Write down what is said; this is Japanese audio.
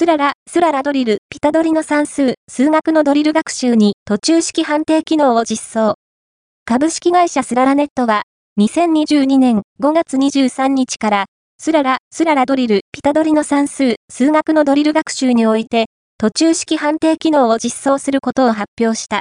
スララ、スララドリル、ピタドリの算数、数学のドリル学習に途中式判定機能を実装。株式会社スララネットは、2022年5月23日から、スララ、スララドリル、ピタドリの算数、数学のドリル学習において、途中式判定機能を実装することを発表した。